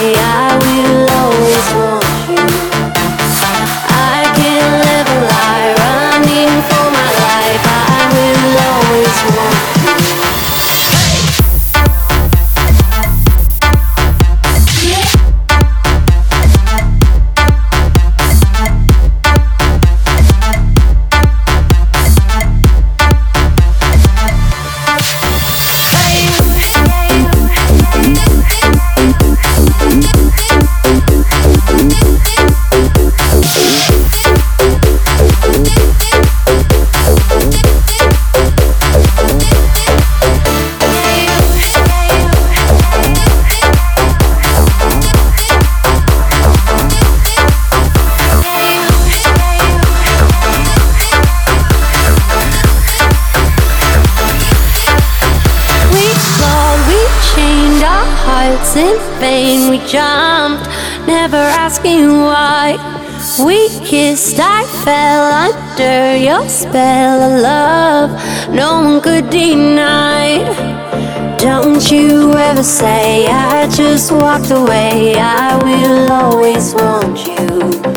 away. Hearts in vain. We jumped, never asking why. We kissed, I fell under your spell of love. No one could deny. Don't you ever say I just walked away. I will always want you.